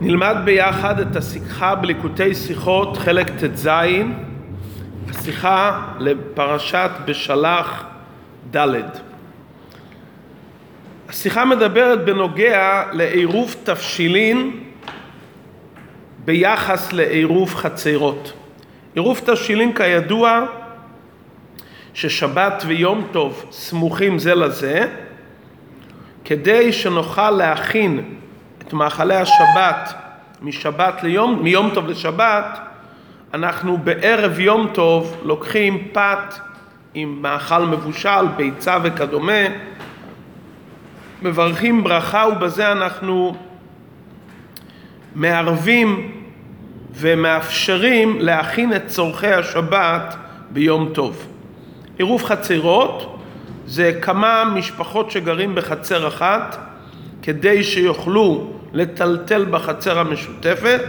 נלמד ביחד את השיחה בליקוטי שיחות, חלק ט"ז, השיחה לפרשת בשלח ד'. השיחה מדברת בנוגע לעירוב תבשילין ביחס לעירוב חצרות. עירוב תבשילין כידוע ששבת ויום טוב סמוכים זה לזה, כדי שנוכל להכין את מאכלי השבת משבת ליום, מיום טוב לשבת, אנחנו בערב יום טוב לוקחים פת עם מאכל מבושל, ביצה וכדומה, מברכים ברכה ובזה אנחנו מערבים ומאפשרים להכין את צורכי השבת ביום טוב. עירוב חצרות זה כמה משפחות שגרים בחצר אחת כדי שיוכלו לטלטל בחצר המשותפת,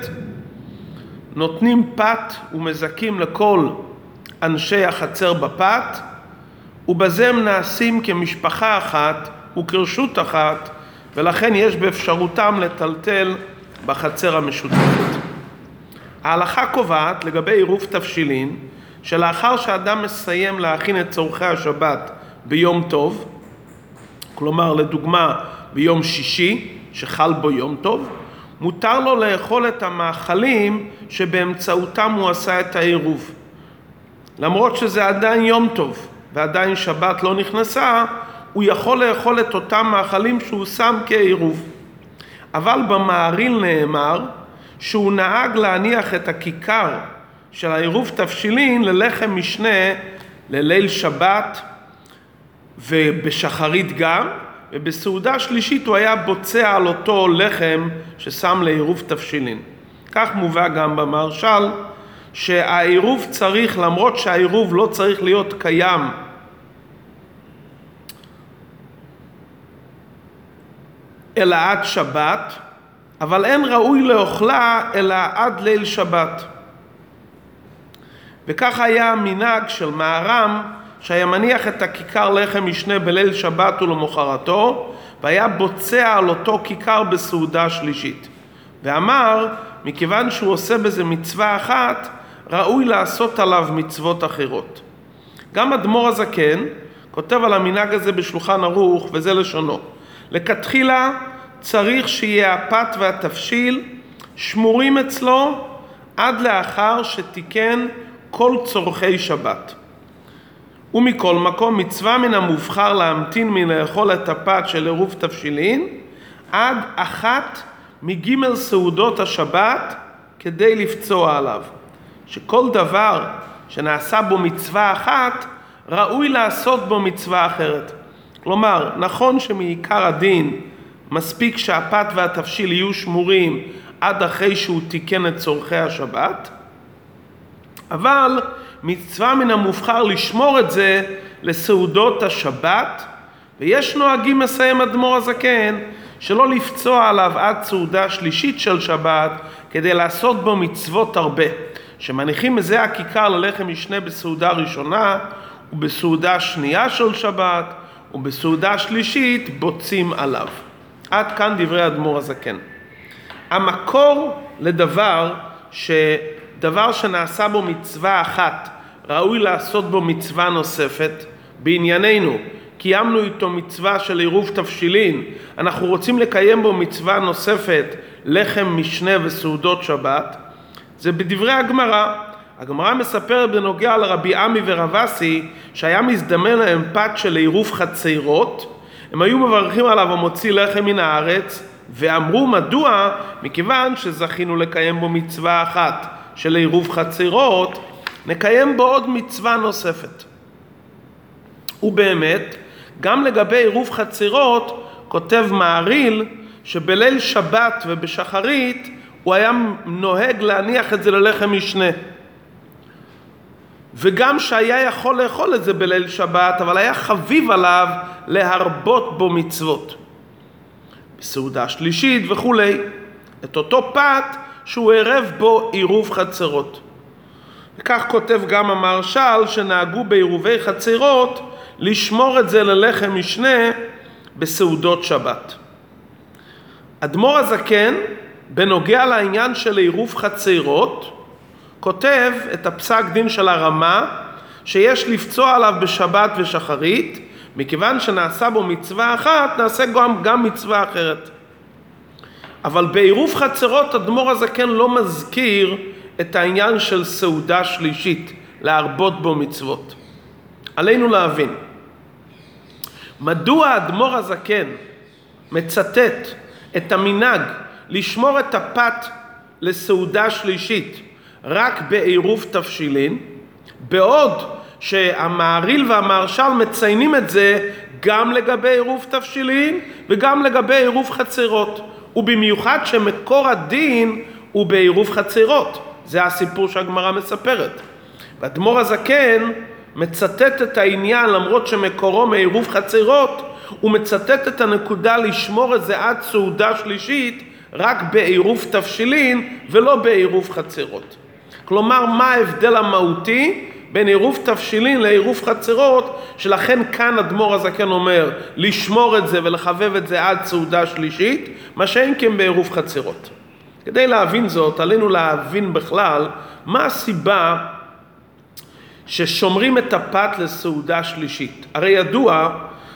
נותנים פת ומזכים לכל אנשי החצר בפת, ובזה הם נעשים כמשפחה אחת וכרשות אחת, ולכן יש באפשרותם לטלטל בחצר המשותפת. ההלכה קובעת לגבי עירוב תבשילין, שלאחר שאדם מסיים להכין את צורכי השבת ביום טוב, כלומר לדוגמה ביום שישי, שחל בו יום טוב, מותר לו לאכול את המאכלים שבאמצעותם הוא עשה את העירוב. למרות שזה עדיין יום טוב ועדיין שבת לא נכנסה, הוא יכול לאכול את אותם מאכלים שהוא שם כעירוב. אבל במעריל נאמר שהוא נהג להניח את הכיכר של העירוב תבשילין ללחם משנה לליל שבת ובשחרית גם, ובסעודה שלישית הוא היה בוצע על אותו לחם ששם לעירוב תבשילין. כך מובא גם במרשל, שהעירוב צריך, למרות שהעירוב לא צריך להיות קיים אלא עד שבת, אבל אין ראוי לאוכלה אלא עד ליל שבת. וכך היה המנהג של מהר"ם שהיה מניח את הכיכר לחם משנה בליל שבת ולמחרתו, והיה בוצע על אותו כיכר בסעודה שלישית. ואמר, מכיוון שהוא עושה בזה מצווה אחת, ראוי לעשות עליו מצוות אחרות. גם אדמו"ר הזקן כותב על המנהג הזה בשולחן ערוך, וזה לשונו. לכתחילה צריך שיהיה הפת והתבשיל שמורים אצלו עד לאחר שתיקן כל צורכי שבת. ומכל מקום מצווה מן המובחר להמתין מלאכול את הפת של עירוב תבשילין עד אחת מגימל סעודות השבת כדי לפצוע עליו. שכל דבר שנעשה בו מצווה אחת ראוי לעשות בו מצווה אחרת. כלומר, נכון שמעיקר הדין מספיק שהפת והתבשיל יהיו שמורים עד אחרי שהוא תיקן את צורכי השבת, אבל מצווה מן המובחר לשמור את זה לסעודות השבת, ויש נוהגים מסיים אדמו"ר הזקן שלא לפצוע עליו עד סעודה שלישית של שבת כדי לעשות בו מצוות הרבה, שמניחים מזה הכיכר ללחם משנה בסעודה ראשונה ובסעודה שנייה של שבת ובסעודה שלישית בוצעים עליו. עד כאן דברי אדמו"ר הזקן. המקור לדבר שדבר שנעשה בו מצווה אחת ראוי לעשות בו מצווה נוספת בענייננו קיימנו איתו מצווה של עירוב תבשילין אנחנו רוצים לקיים בו מצווה נוספת לחם משנה וסעודות שבת. זה בדברי הגמרא. הגמרא מספרת בנוגע לרבי עמי ורב אסי שהיה מזדמן להם פת של עירוב חצרות הם היו מברכים עליו המוציא לחם מן הארץ ואמרו מדוע? מכיוון שזכינו לקיים בו מצווה אחת של עירוב חצרות נקיים בו עוד מצווה נוספת. ובאמת, גם לגבי עירוב חצרות, כותב מעריל שבליל שבת ובשחרית הוא היה נוהג להניח את זה ללחם משנה. וגם שהיה יכול לאכול את זה בליל שבת, אבל היה חביב עליו להרבות בו מצוות. בסעודה שלישית וכולי. את אותו פת שהוא ערב בו עירוב חצרות. וכך כותב גם המרשל שנהגו בעירובי חצרות לשמור את זה ללחם משנה בסעודות שבת. אדמו"ר הזקן בנוגע לעניין של עירוב חצרות, כותב את הפסק דין של הרמה שיש לפצוע עליו בשבת ושחרית, מכיוון שנעשה בו מצווה אחת, נעשה גם, גם מצווה אחרת. אבל בעירוב חצרות אדמו"ר הזקן לא מזכיר את העניין של סעודה שלישית, להרבות בו מצוות. עלינו להבין, מדוע האדמו"ר הזקן מצטט את המנהג לשמור את הפת לסעודה שלישית רק בעירוב תבשילין, בעוד שהמהריל והמהרש"ל מציינים את זה גם לגבי עירוב תבשילין וגם לגבי עירוב חצרות, ובמיוחד שמקור הדין הוא בעירוב חצרות. זה הסיפור שהגמרא מספרת. ואדמו"ר הזקן מצטט את העניין למרות שמקורו מעירוב חצרות, הוא מצטט את הנקודה לשמור את זה עד סעודה שלישית רק בעירוב תבשילין ולא בעירוב חצרות. כלומר, מה ההבדל המהותי בין עירוב תבשילין לעירוב חצרות, שלכן כאן אדמו"ר הזקן אומר לשמור את זה ולחבב את זה עד סעודה שלישית, מה שאין כן בעירוב חצרות. כדי להבין זאת, עלינו להבין בכלל מה הסיבה ששומרים את הפת לסעודה שלישית. הרי ידוע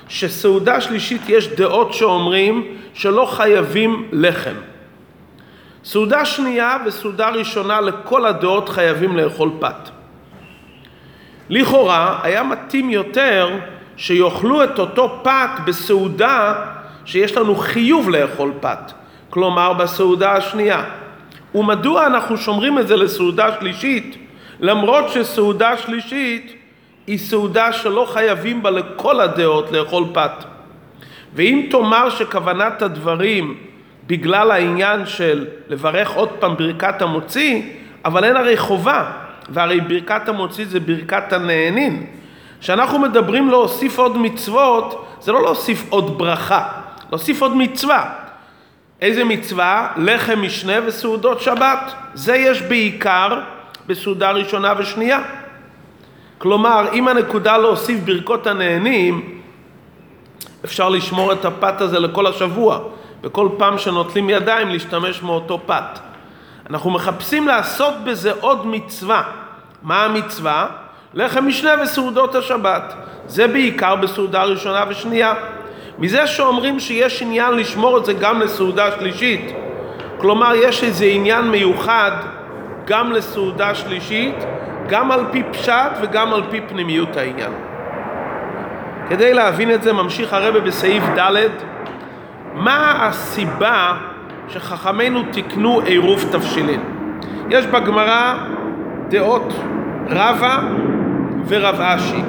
שסעודה שלישית יש דעות שאומרים שלא חייבים לחם. סעודה שנייה וסעודה ראשונה לכל הדעות חייבים לאכול פת. לכאורה היה מתאים יותר שיאכלו את אותו פת בסעודה שיש לנו חיוב לאכול פת, כלומר בסעודה השנייה. ומדוע אנחנו שומרים את זה לסעודה שלישית, למרות שסעודה שלישית היא סעודה שלא חייבים בה לכל הדעות לאכול פת. ואם תאמר שכוונת הדברים בגלל העניין של לברך עוד פעם ברכת המוציא, אבל אין הרי חובה, והרי ברכת המוציא זה ברכת הנהנין. כשאנחנו מדברים להוסיף עוד מצוות, זה לא להוסיף עוד ברכה, להוסיף עוד מצווה. איזה מצווה? לחם משנה וסעודות שבת. זה יש בעיקר בסעודה ראשונה ושנייה. כלומר, אם הנקודה להוסיף ברכות הנהנים, אפשר לשמור את הפת הזה לכל השבוע. וכל פעם שנוטלים ידיים להשתמש מאותו פת. אנחנו מחפשים לעשות בזה עוד מצווה. מה המצווה? לחם משנה וסעודות השבת. זה בעיקר בסעודה ראשונה ושנייה. מזה שאומרים שיש עניין לשמור את זה גם לסעודה שלישית, כלומר יש איזה עניין מיוחד גם לסעודה שלישית, גם על פי פשט וגם על פי פנימיות העניין. כדי להבין את זה ממשיך הרבה בסעיף ד' מה הסיבה שחכמינו תיקנו עירוב תבשילין? יש בגמרא דעות רבא ורב אשי.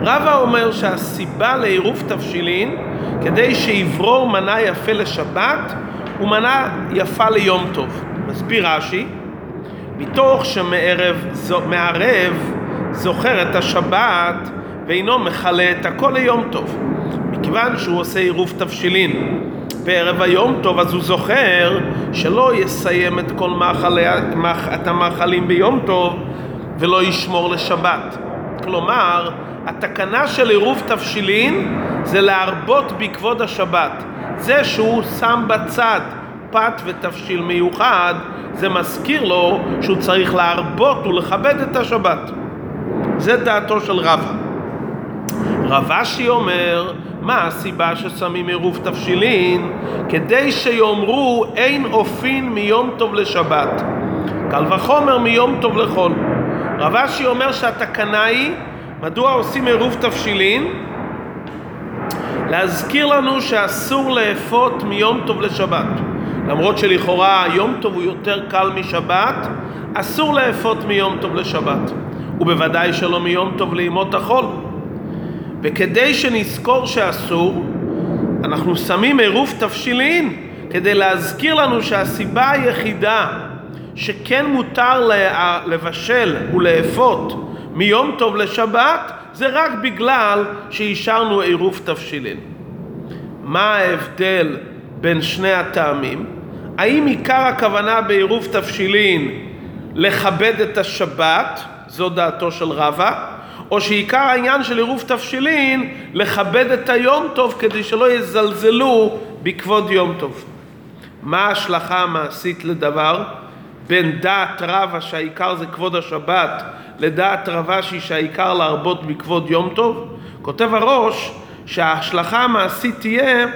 רבא אומר שהסיבה לעירוב תבשילין כדי שיברור מנה יפה לשבת ומנה יפה ליום טוב. מסביר רש"י, מתוך שמערב מערב זוכר את השבת ואינו מכלה את הכל ליום טוב. מכיוון שהוא עושה עירוב תבשילין בערב היום טוב, אז הוא זוכר שלא יסיים את כל מאכלי, את המאכלים ביום טוב ולא ישמור לשבת. כלומר, התקנה של עירוב תבשילין זה להרבות בכבוד השבת. זה שהוא שם בצד פת ותבשיל מיוחד, זה מזכיר לו שהוא צריך להרבות ולכבד את השבת. זה דעתו של רבא. רב אשי אומר, מה הסיבה ששמים עירוב תבשילין? כדי שיאמרו אין אופין מיום טוב לשבת. קל וחומר מיום טוב לחול. רב אשי אומר שהתקנה היא, מדוע עושים עירוב תבשילין? להזכיר לנו שאסור לאפות מיום טוב לשבת. למרות שלכאורה יום טוב הוא יותר קל משבת, אסור לאפות מיום טוב לשבת. ובוודאי שלא מיום טוב לימות החול. וכדי שנזכור שאסור, אנחנו שמים עירוב תבשילין כדי להזכיר לנו שהסיבה היחידה שכן מותר לבשל ולאפות מיום טוב לשבת זה רק בגלל שאישרנו עירוב תבשילין. מה ההבדל בין שני הטעמים? האם עיקר הכוונה בעירוב תבשילין לכבד את השבת, זו דעתו של רבא, או שעיקר העניין של עירוב תבשילין לכבד את היום טוב כדי שלא יזלזלו בכבוד יום טוב. מה ההשלכה המעשית לדבר? בין דעת רבא שהעיקר זה כבוד השבת לדעת רבשי שהעיקר להרבות בכבוד יום טוב? כותב הראש שההשלכה המעשית תהיה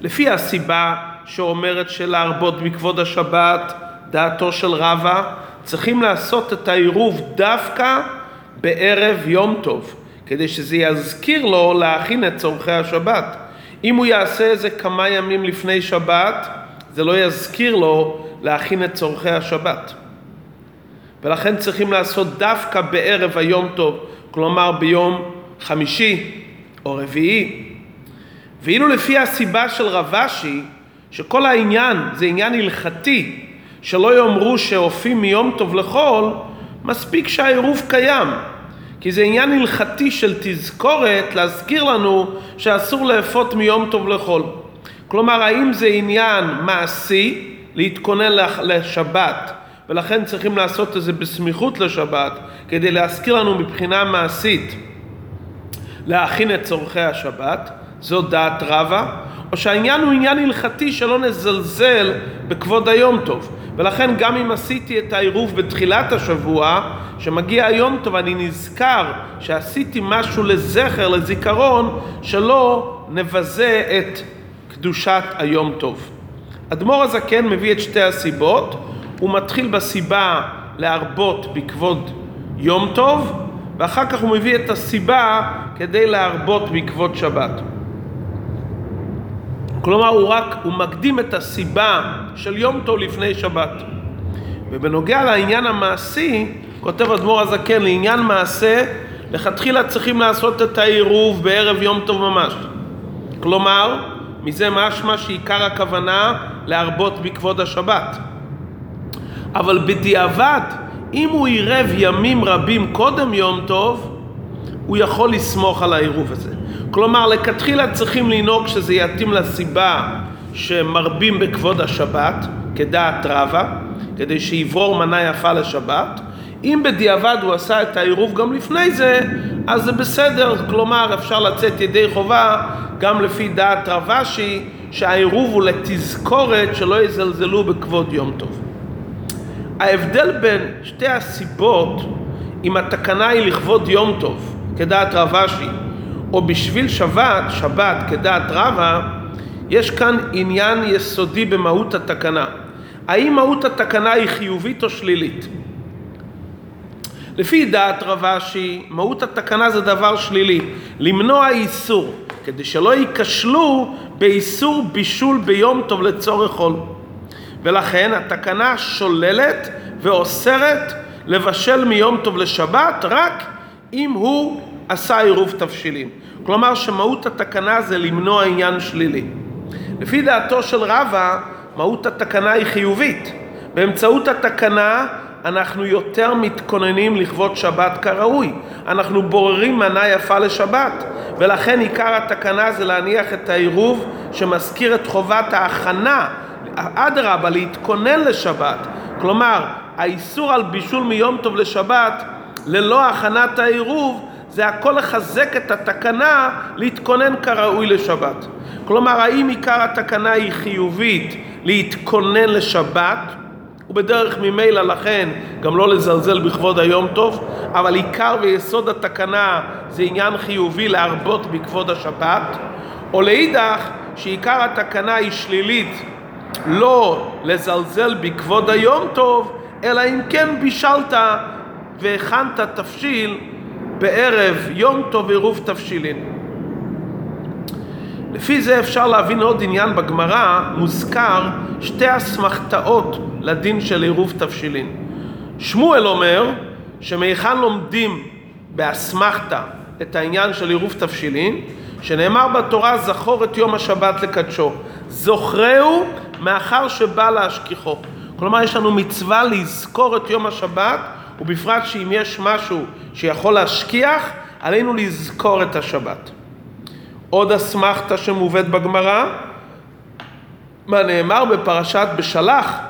לפי הסיבה שאומרת שלהרבות בכבוד השבת, דעתו של רבא, צריכים לעשות את העירוב דווקא בערב יום טוב, כדי שזה יזכיר לו להכין את צורכי השבת. אם הוא יעשה את זה כמה ימים לפני שבת, זה לא יזכיר לו להכין את צורכי השבת. ולכן צריכים לעשות דווקא בערב היום טוב, כלומר ביום חמישי או רביעי. ואילו לפי הסיבה של רבשי, שכל העניין זה עניין הלכתי, שלא יאמרו שאופים מיום טוב לחול, מספיק שהעירוב קיים. כי זה עניין הלכתי של תזכורת להזכיר לנו שאסור לאפות מיום טוב לחול. כלומר, האם זה עניין מעשי להתכונן לשבת, ולכן צריכים לעשות את זה בסמיכות לשבת, כדי להזכיר לנו מבחינה מעשית להכין את צורכי השבת, זו דעת רבה, או שהעניין הוא עניין הלכתי שלא נזלזל בכבוד היום טוב. ולכן גם אם עשיתי את העירוב בתחילת השבוע, שמגיע היום טוב, אני נזכר שעשיתי משהו לזכר, לזיכרון, שלא נבזה את קדושת היום טוב. אדמו"ר הזקן מביא את שתי הסיבות, הוא מתחיל בסיבה להרבות בכבוד יום טוב, ואחר כך הוא מביא את הסיבה כדי להרבות בכבוד שבת. כלומר, הוא רק, הוא מקדים את הסיבה של יום טוב לפני שבת. ובנוגע לעניין המעשי, כותב אדמו"ר הזקן, לעניין מעשה, לכתחילה צריכים לעשות את העירוב בערב יום טוב ממש. כלומר, מזה משמע שעיקר הכוונה להרבות בכבוד השבת. אבל בדיעבד, אם הוא עירב ימים רבים קודם יום טוב, הוא יכול לסמוך על העירוב הזה. כלומר, לכתחילה צריכים לנהוג שזה יתאים לסיבה שמרבים בכבוד השבת, כדעת רבה, כדי שיברור מנה יפה לשבת. אם בדיעבד הוא עשה את העירוב גם לפני זה, אז זה בסדר, כלומר אפשר לצאת ידי חובה גם לפי דעת רבשי, שהעירוב הוא לתזכורת שלא יזלזלו בכבוד יום טוב. ההבדל בין שתי הסיבות, אם התקנה היא לכבוד יום טוב, כדעת רבשי, או בשביל שבת, שבת כדעת רבה, יש כאן עניין יסודי במהות התקנה. האם מהות התקנה היא חיובית או שלילית? לפי דעת רבשי, מהות התקנה זה דבר שלילי, למנוע איסור, כדי שלא ייכשלו באיסור בישול ביום טוב לצורך חול. ולכן התקנה שוללת ואוסרת לבשל מיום טוב לשבת רק אם הוא עשה עירוב תבשילים. כלומר שמהות התקנה זה למנוע עניין שלילי. לפי דעתו של רבא, מהות התקנה היא חיובית. באמצעות התקנה אנחנו יותר מתכוננים לכבוד שבת כראוי. אנחנו בוררים מנה יפה לשבת, ולכן עיקר התקנה זה להניח את העירוב שמזכיר את חובת ההכנה, אדרבה, להתכונן לשבת. כלומר, האיסור על בישול מיום טוב לשבת ללא הכנת העירוב זה הכל לחזק את התקנה להתכונן כראוי לשבת. כלומר, האם עיקר התקנה היא חיובית להתכונן לשבת, ובדרך ממילא לכן גם לא לזלזל בכבוד היום טוב, אבל עיקר ויסוד התקנה זה עניין חיובי להרבות בכבוד השבת, או לאידך שעיקר התקנה היא שלילית לא לזלזל בכבוד היום טוב, אלא אם כן בישלת והכנת תבשיל בערב יום טוב עירוב תבשילין. לפי זה אפשר להבין עוד עניין בגמרא, מוזכר שתי אסמכתאות לדין של עירוב תבשילין. שמואל אומר שמהיכן לומדים באסמכתה את העניין של עירוב תבשילין, שנאמר בתורה זכור את יום השבת לקדשו. זוכרהו מאחר שבא להשכיחו. כלומר יש לנו מצווה לזכור את יום השבת ובפרט שאם יש משהו שיכול להשכיח, עלינו לזכור את השבת. עוד אסמכתה שמובאת בגמרא, מה נאמר בפרשת בשלח?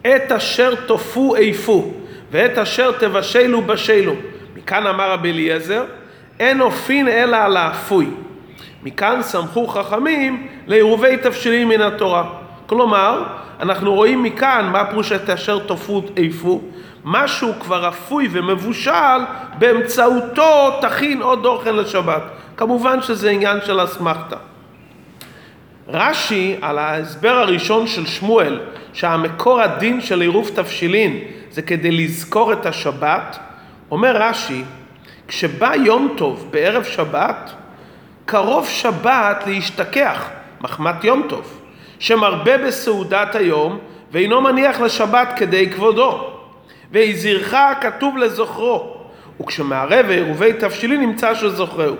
את אשר תופו איפו, ואת אשר תבשלו בשלו. מכאן אמר רבי אליעזר, אין אופין אלא על האפוי. מכאן סמכו חכמים לעירובי תבשילים מן התורה. כלומר, אנחנו רואים מכאן מה פירוש את אשר תופו איפו, משהו כבר אפוי ומבושל, באמצעותו תכין עוד אוכל לשבת. כמובן שזה עניין של אסמכתה. רש"י, על ההסבר הראשון של שמואל, שהמקור הדין של עירוב תבשילין זה כדי לזכור את השבת, אומר רש"י, כשבא יום טוב בערב שבת, קרוב שבת להשתכח, מחמת יום טוב, שמרבה בסעודת היום ואינו מניח לשבת כדי כבודו. והזהירך כתוב לזוכרו, וכשמערב עירובי תבשילין נמצא שזוכרהו.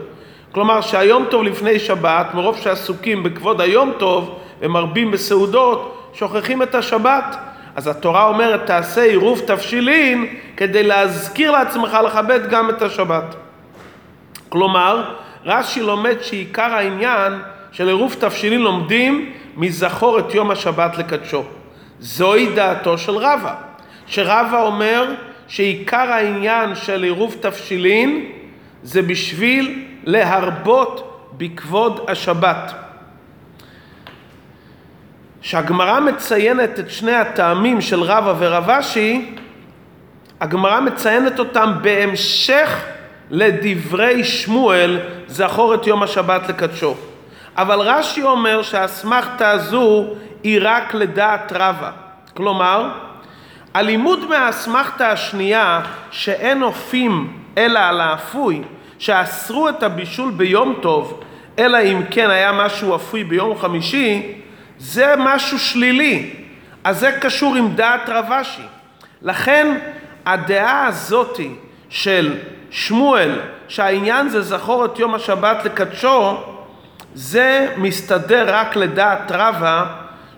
כלומר שהיום טוב לפני שבת, מרוב שעסוקים בכבוד היום טוב ומרבים בסעודות, שוכחים את השבת. אז התורה אומרת תעשה עירוב תבשילין כדי להזכיר לעצמך לכבד גם את השבת. כלומר, רש"י לומד שעיקר העניין של עירוב תבשילין לומדים מזכור את יום השבת לקדשו. זוהי דעתו של רבא, שרבא אומר שעיקר העניין של עירוב תבשילין זה בשביל להרבות בכבוד השבת. כשהגמרא מציינת את שני הטעמים של רבא ורבשי, הגמרא מציינת אותם בהמשך לדברי שמואל, זכור את יום השבת לקדשו. אבל רש"י אומר שהאסמכתה הזו היא רק לדעת רבא. כלומר, הלימוד מהאסמכתה השנייה שאין אופים אלא על האפוי, שאסרו את הבישול ביום טוב, אלא אם כן היה משהו אפוי ביום חמישי, זה משהו שלילי. אז זה קשור עם דעת רבשי. לכן הדעה הזאתי של שמואל, שהעניין זה זכור את יום השבת לקדשו, זה מסתדר רק לדעת רבה,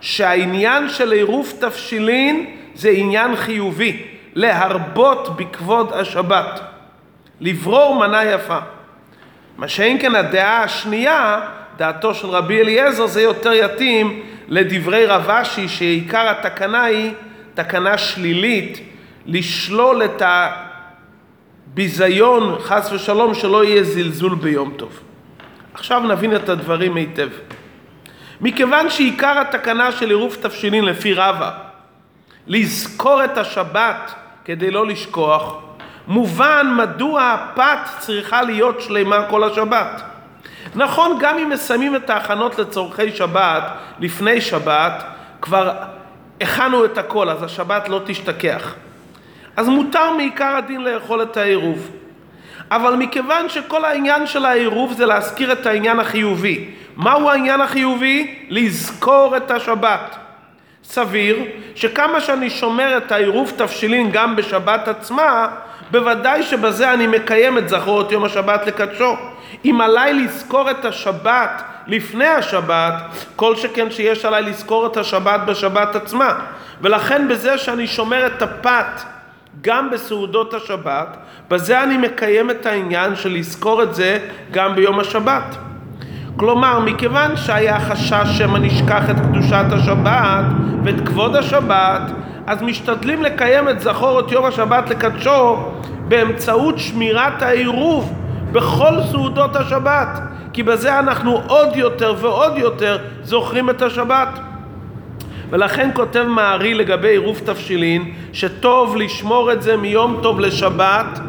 שהעניין של עירוב תבשילין זה עניין חיובי, להרבות בכבוד השבת, לברור מנה יפה. מה שאין כן הדעה השנייה, דעתו של רבי אליעזר, זה יותר יתאים לדברי רב אשי, שעיקר התקנה היא תקנה שלילית, לשלול את הביזיון, חס ושלום, שלא יהיה זלזול ביום טוב. עכשיו נבין את הדברים היטב. מכיוון שעיקר התקנה של עירוב תבשילין לפי רבא, לזכור את השבת כדי לא לשכוח, מובן מדוע הפת צריכה להיות שלמה כל השבת. נכון, גם אם מסיימים את ההכנות לצורכי שבת לפני שבת, כבר הכנו את הכל, אז השבת לא תשתכח. אז מותר מעיקר הדין לאכול את העירוב. אבל מכיוון שכל העניין של העירוב זה להזכיר את העניין החיובי. מהו העניין החיובי? לזכור את השבת. סביר שכמה שאני שומר את העירוב תבשילין גם בשבת עצמה, בוודאי שבזה אני מקיים את זכור את יום השבת לקדשו. אם עליי לזכור את השבת לפני השבת, כל שכן שיש עליי לזכור את השבת בשבת עצמה. ולכן בזה שאני שומר את הפת גם בסעודות השבת, בזה אני מקיים את העניין של לזכור את זה גם ביום השבת. כלומר, מכיוון שהיה חשש שמא נשכח את קדושת השבת ואת כבוד השבת, אז משתדלים לקיים את זכור את יום השבת לקדשו באמצעות שמירת העירוב בכל סעודות השבת, כי בזה אנחנו עוד יותר ועוד יותר זוכרים את השבת. ולכן כותב מערי לגבי עירוב תבשילין, שטוב לשמור את זה מיום טוב לשבת,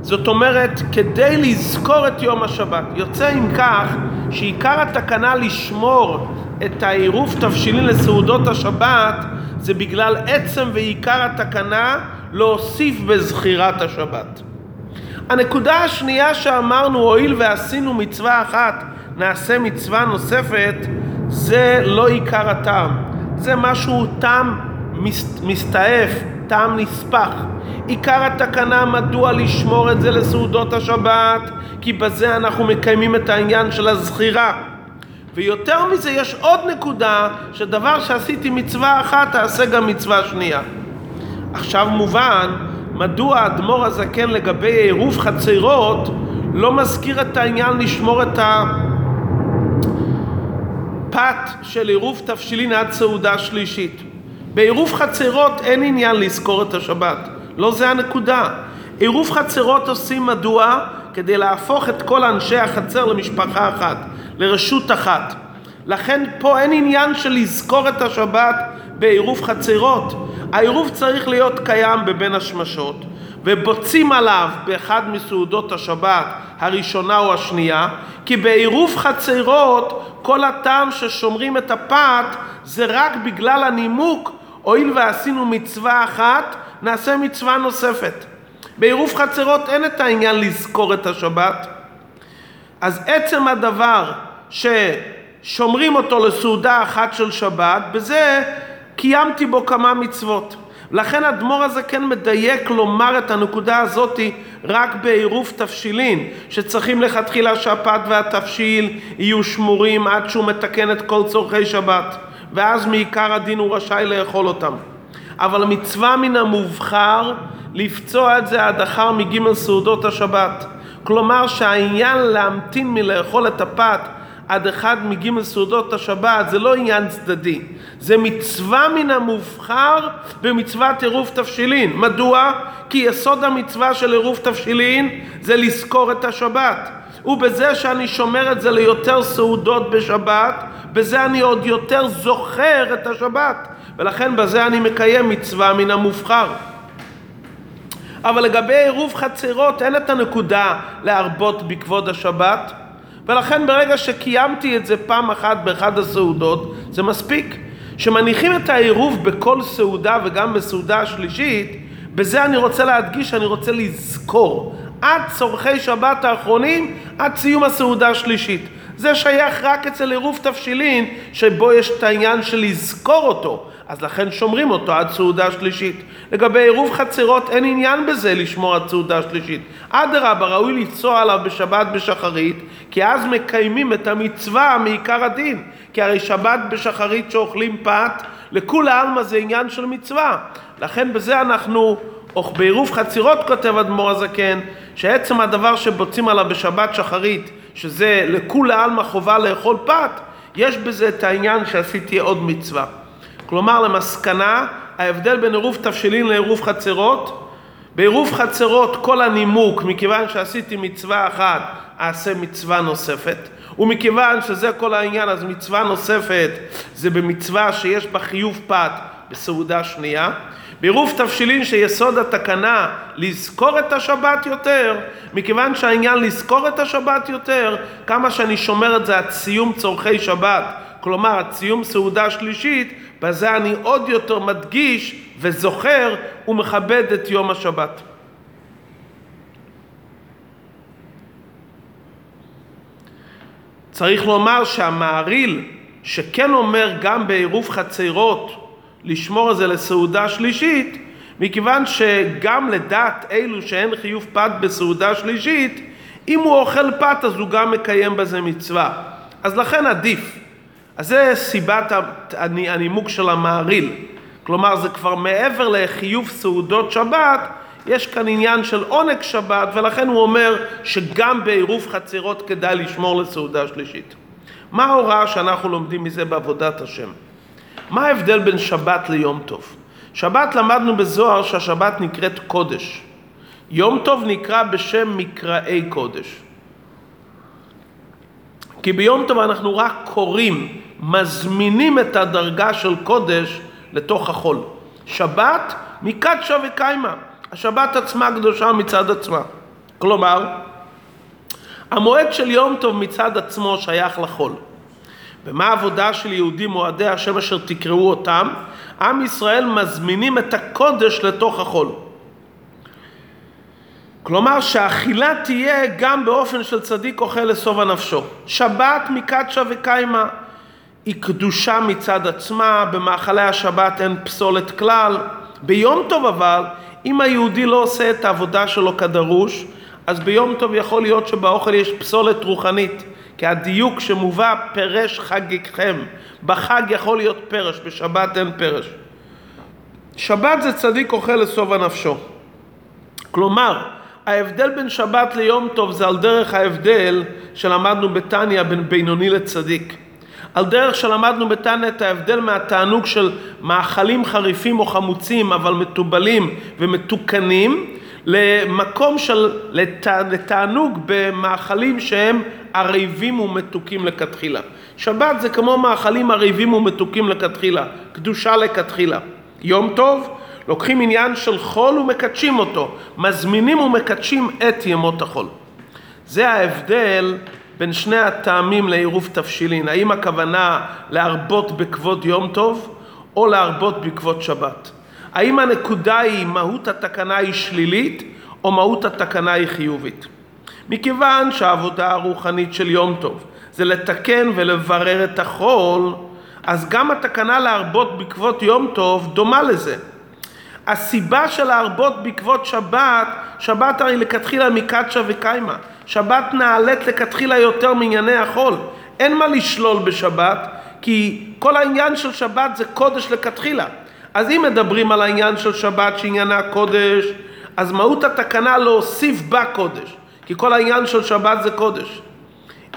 זאת אומרת, כדי לזכור את יום השבת. יוצא אם כך, שעיקר התקנה לשמור את העירוב תבשילין לסעודות השבת, זה בגלל עצם ועיקר התקנה להוסיף בזכירת השבת. הנקודה השנייה שאמרנו, הואיל ועשינו מצווה אחת, נעשה מצווה נוספת, זה לא עיקר הטעם. זה משהו טעם מסתעף, טעם נספח. עיקר התקנה מדוע לשמור את זה לסעודות השבת, כי בזה אנחנו מקיימים את העניין של הזכירה. ויותר מזה יש עוד נקודה, שדבר שעשיתי מצווה אחת, תעשה גם מצווה שנייה. עכשיו מובן מדוע האדמו"ר הזקן לגבי עירוב חצרות לא מזכיר את העניין לשמור את הפת של עירוב תבשילין עד סעודה שלישית. בעירוב חצרות אין עניין לזכור את השבת, לא זה הנקודה. עירוב חצרות עושים מדוע? כדי להפוך את כל אנשי החצר למשפחה אחת. לרשות אחת. לכן פה אין עניין של לזכור את השבת בעירוב חצרות. העירוב צריך להיות קיים בבין השמשות, ובוצעים עליו באחד מסעודות השבת, הראשונה או השנייה, כי בעירוב חצרות כל הטעם ששומרים את הפת זה רק בגלל הנימוק, הואיל ועשינו מצווה אחת, נעשה מצווה נוספת. בעירוב חצרות אין את העניין לזכור את השבת. אז עצם הדבר ששומרים אותו לסעודה אחת של שבת, בזה קיימתי בו כמה מצוות. לכן האדמו"ר הזה כן מדייק לומר את הנקודה הזאתי רק בעירוב תבשילין, שצריכים לכתחילה שהפת והתבשיל יהיו שמורים עד שהוא מתקן את כל צורכי שבת, ואז מעיקר הדין הוא רשאי לאכול אותם. אבל מצווה מן המובחר לפצוע את זה עד אחר מג' סעודות השבת. כלומר שהעניין להמתין מלאכול את הפת עד אחד מג' סעודות השבת זה לא עניין צדדי, זה מצווה מן המובחר במצוות עירוב תבשילין. מדוע? כי יסוד המצווה של עירוב תבשילין זה לזכור את השבת. ובזה שאני שומר את זה ליותר סעודות בשבת, בזה אני עוד יותר זוכר את השבת. ולכן בזה אני מקיים מצווה מן המובחר. אבל לגבי עירוב חצרות אין את הנקודה להרבות בכבוד השבת, ולכן ברגע שקיימתי את זה פעם אחת באחד הסעודות, זה מספיק. שמניחים את העירוב בכל סעודה וגם בסעודה השלישית, בזה אני רוצה להדגיש, אני רוצה לזכור. עד צורכי שבת האחרונים, עד סיום הסעודה השלישית. זה שייך רק אצל עירוב תבשילין, שבו יש את העניין של לזכור אותו. אז לכן שומרים אותו עד סעודה שלישית. לגבי עירוב חצרות אין עניין בזה לשמור עד סעודה שלישית. אדרבה, ראוי לפסוע עליו בשבת בשחרית, כי אז מקיימים את המצווה מעיקר הדין. כי הרי שבת בשחרית שאוכלים פת, לכולי עלמא זה עניין של מצווה. לכן בזה אנחנו, או בעירוב חצירות כותב אדמו"ר הזקן, שעצם הדבר שבוצעים עליו בשבת שחרית, שזה לכולי עלמא חובה לאכול פת, יש בזה את העניין שעשיתי עוד מצווה. כלומר למסקנה, ההבדל בין עירוב תבשילין לעירוב חצרות, בעירוב חצרות כל הנימוק, מכיוון שעשיתי מצווה אחת, אעשה מצווה נוספת, ומכיוון שזה כל העניין, אז מצווה נוספת זה במצווה שיש בה חיוב פת בסעודה שנייה. בעירוב תבשילין שיסוד התקנה לזכור את השבת יותר, מכיוון שהעניין לזכור את השבת יותר, כמה שאני שומר את זה עד סיום צורכי שבת, כלומר סיום סעודה שלישית, בזה אני עוד יותר מדגיש וזוכר ומכבד את יום השבת. צריך לומר שהמעריל שכן אומר גם בעירוב חצרות לשמור את זה לסעודה שלישית, מכיוון שגם לדעת אלו שאין חיוב פת בסעודה שלישית, אם הוא אוכל פת אז הוא גם מקיים בזה מצווה. אז לכן עדיף. אז זה סיבת הנימוק של המעריל. כלומר זה כבר מעבר לחיוב סעודות שבת, יש כאן עניין של עונג שבת, ולכן הוא אומר שגם בעירוב חצרות כדאי לשמור לסעודה שלישית. מה ההוראה שאנחנו לומדים מזה בעבודת השם? מה ההבדל בין שבת ליום טוב? שבת למדנו בזוהר שהשבת נקראת קודש. יום טוב נקרא בשם מקראי קודש. כי ביום טוב אנחנו רק קוראים, מזמינים את הדרגה של קודש לתוך החול. שבת מקדשה וקיימה. השבת עצמה קדושה מצד עצמה. כלומר, המועד של יום טוב מצד עצמו שייך לחול. ומה העבודה של יהודים מועדי השם אשר תקראו אותם? עם ישראל מזמינים את הקודש לתוך החול. כלומר שהאכילה תהיה גם באופן של צדיק אוכל לשובע נפשו. שבת מקדשה וקיימה היא קדושה מצד עצמה, במאכלי השבת אין פסולת כלל. ביום טוב אבל אם היהודי לא עושה את העבודה שלו כדרוש, אז ביום טוב יכול להיות שבאוכל יש פסולת רוחנית. כי הדיוק שמובא פרש חגיכם. בחג יכול להיות פרש, בשבת אין פרש. שבת זה צדיק אוכל לשובע נפשו. כלומר, ההבדל בין שבת ליום טוב זה על דרך ההבדל שלמדנו בתניא בין בינוני לצדיק. על דרך שלמדנו בתניא את ההבדל מהתענוג של מאכלים חריפים או חמוצים אבל מתובלים ומתוקנים למקום של לתענוג במאכלים שהם ערבים ומתוקים לכתחילה. שבת זה כמו מאכלים ערבים ומתוקים לכתחילה, קדושה לכתחילה. יום טוב, לוקחים עניין של חול ומקדשים אותו, מזמינים ומקדשים את ימות החול. זה ההבדל בין שני הטעמים לעירוב תבשילין, האם הכוונה להרבות בכבוד יום טוב או להרבות בכבוד שבת? האם הנקודה היא מהות התקנה היא שלילית או מהות התקנה היא חיובית? מכיוון שהעבודה הרוחנית של יום טוב זה לתקן ולברר את החול, אז גם התקנה להרבות בכבוד יום טוב דומה לזה. הסיבה של להרבות בעקבות שבת, שבת הרי לכתחילה מקדשה וקיימא. שבת נעלית לכתחילה יותר מענייני החול. אין מה לשלול בשבת, כי כל העניין של שבת זה קודש לכתחילה. אז אם מדברים על העניין של שבת שעניינה קודש, אז מהות התקנה להוסיף בה קודש, כי כל העניין של שבת זה קודש.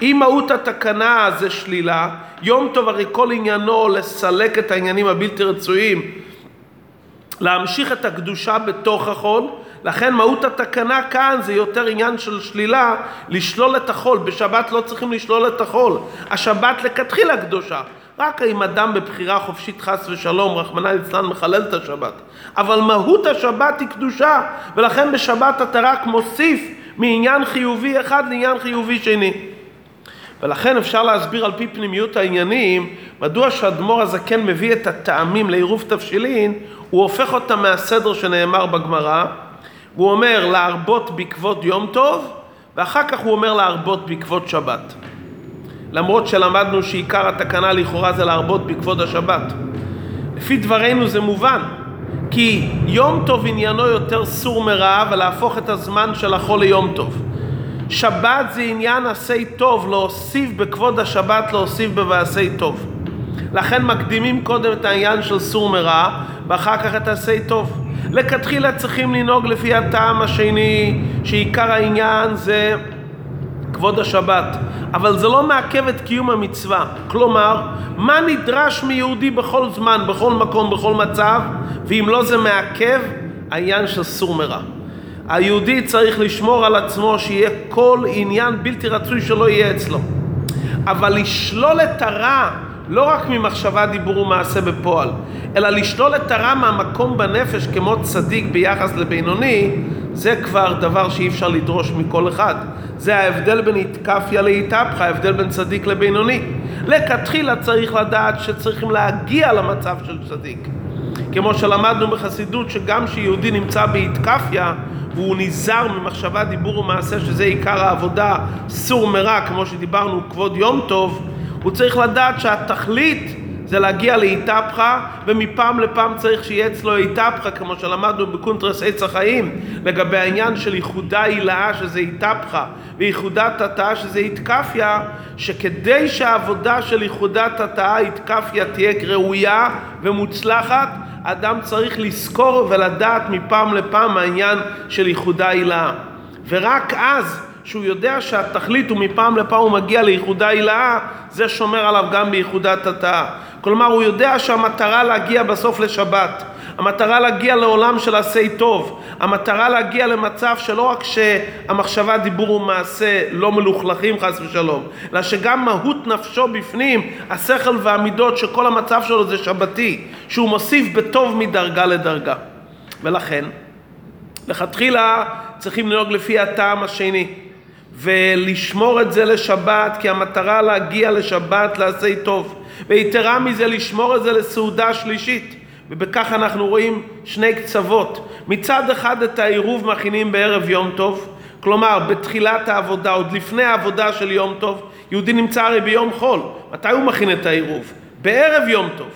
אם מהות התקנה זה שלילה, יום טוב הרי כל עניינו לסלק את העניינים הבלתי רצויים להמשיך את הקדושה בתוך החול, לכן מהות התקנה כאן זה יותר עניין של שלילה, לשלול את החול. בשבת לא צריכים לשלול את החול. השבת לכתחילה קדושה. רק אם אדם בבחירה חופשית חס ושלום, רחמנא ליצלן, מחלל את השבת. אבל מהות השבת היא קדושה, ולכן בשבת אתה רק מוסיף מעניין חיובי אחד לעניין חיובי שני. ולכן אפשר להסביר על פי פנימיות העניינים מדוע שהאדמו"ר הזקן מביא את הטעמים לעירוב תבשילין הוא הופך אותם מהסדר שנאמר בגמרא הוא אומר להרבות בעקבות יום טוב ואחר כך הוא אומר להרבות בעקבות שבת למרות שלמדנו שעיקר התקנה לכאורה זה להרבות בעקבות השבת לפי דברינו זה מובן כי יום טוב עניינו יותר סור מרע ולהפוך את הזמן של החול ליום טוב שבת זה עניין עשי טוב, להוסיף בכבוד השבת, להוסיף בבעשי טוב. לכן מקדימים קודם את העניין של סור מרע, ואחר כך את עשי טוב. לכתחילה צריכים לנהוג לפי הטעם השני, שעיקר העניין זה כבוד השבת. אבל זה לא מעכב את קיום המצווה. כלומר, מה נדרש מיהודי בכל זמן, בכל מקום, בכל מצב, ואם לא זה מעכב, העניין של סור מרע. היהודי צריך לשמור על עצמו שיהיה כל עניין בלתי רצוי שלא יהיה אצלו. אבל לשלול את הרע לא רק ממחשבה, דיבור ומעשה בפועל, אלא לשלול את הרע מהמקום בנפש כמו צדיק ביחס לבינוני, זה כבר דבר שאי אפשר לדרוש מכל אחד. זה ההבדל בין איתקפיה לאיתפחה, ההבדל בין צדיק לבינוני. לכתחילה צריך לדעת שצריכים להגיע למצב של צדיק. כמו שלמדנו בחסידות שגם כשיהודי נמצא באיתקפיה והוא נזהר ממחשבה, דיבור ומעשה שזה עיקר העבודה, סור מרע, כמו שדיברנו, כבוד יום טוב, הוא צריך לדעת שהתכלית זה להגיע לאיתפחה, ומפעם לפעם צריך שיהיה אצלו איתפחה, כמו שלמדנו בקונטרס עץ החיים, לגבי העניין של ייחודה הילאה שזה איתפחה, וייחודת התאה שזה איתקפיה, שכדי שהעבודה של ייחודת התאה איתקפיה תהיה ראויה ומוצלחת, אדם צריך לזכור ולדעת מפעם לפעם העניין של ייחודה הילאה. ורק אז, שהוא יודע שהתכלית הוא מפעם לפעם הוא מגיע לייחודה הילאה, זה שומר עליו גם בייחודת התאה. כלומר, הוא יודע שהמטרה להגיע בסוף לשבת. המטרה להגיע לעולם של עשי טוב, המטרה להגיע למצב שלא רק שהמחשבה, דיבור ומעשה לא מלוכלכים חס ושלום, אלא שגם מהות נפשו בפנים, השכל והמידות שכל המצב שלו זה שבתי, שהוא מוסיף בטוב מדרגה לדרגה. ולכן, לכתחילה צריכים לנהוג לפי הטעם השני. ולשמור את זה לשבת, כי המטרה להגיע לשבת לעשי טוב. ויתרה מזה, לשמור את זה לסעודה שלישית. ובכך אנחנו רואים שני קצוות. מצד אחד את העירוב מכינים בערב יום טוב, כלומר בתחילת העבודה, עוד לפני העבודה של יום טוב, יהודי נמצא הרי ביום חול, מתי הוא מכין את העירוב? בערב יום טוב.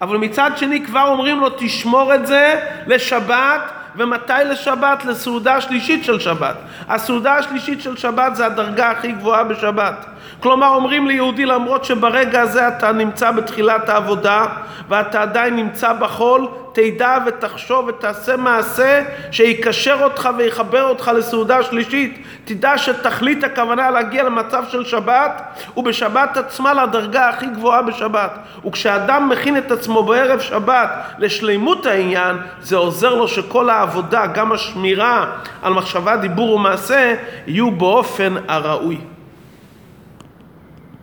אבל מצד שני כבר אומרים לו תשמור את זה לשבת ומתי לשבת? לסעודה שלישית של שבת. הסעודה השלישית של שבת זה הדרגה הכי גבוהה בשבת. כלומר אומרים ליהודי למרות שברגע הזה אתה נמצא בתחילת העבודה ואתה עדיין נמצא בחול, תדע ותחשוב ותעשה מעשה שיקשר אותך ויחבר אותך לסעודה שלישית. תדע שתכלית הכוונה להגיע למצב של שבת ובשבת עצמה לדרגה הכי גבוהה בשבת. וכשאדם מכין את עצמו בערב שבת לשלימות העניין, זה עוזר לו שכל העבודה, גם השמירה על מחשבה, דיבור ומעשה, יהיו באופן הראוי.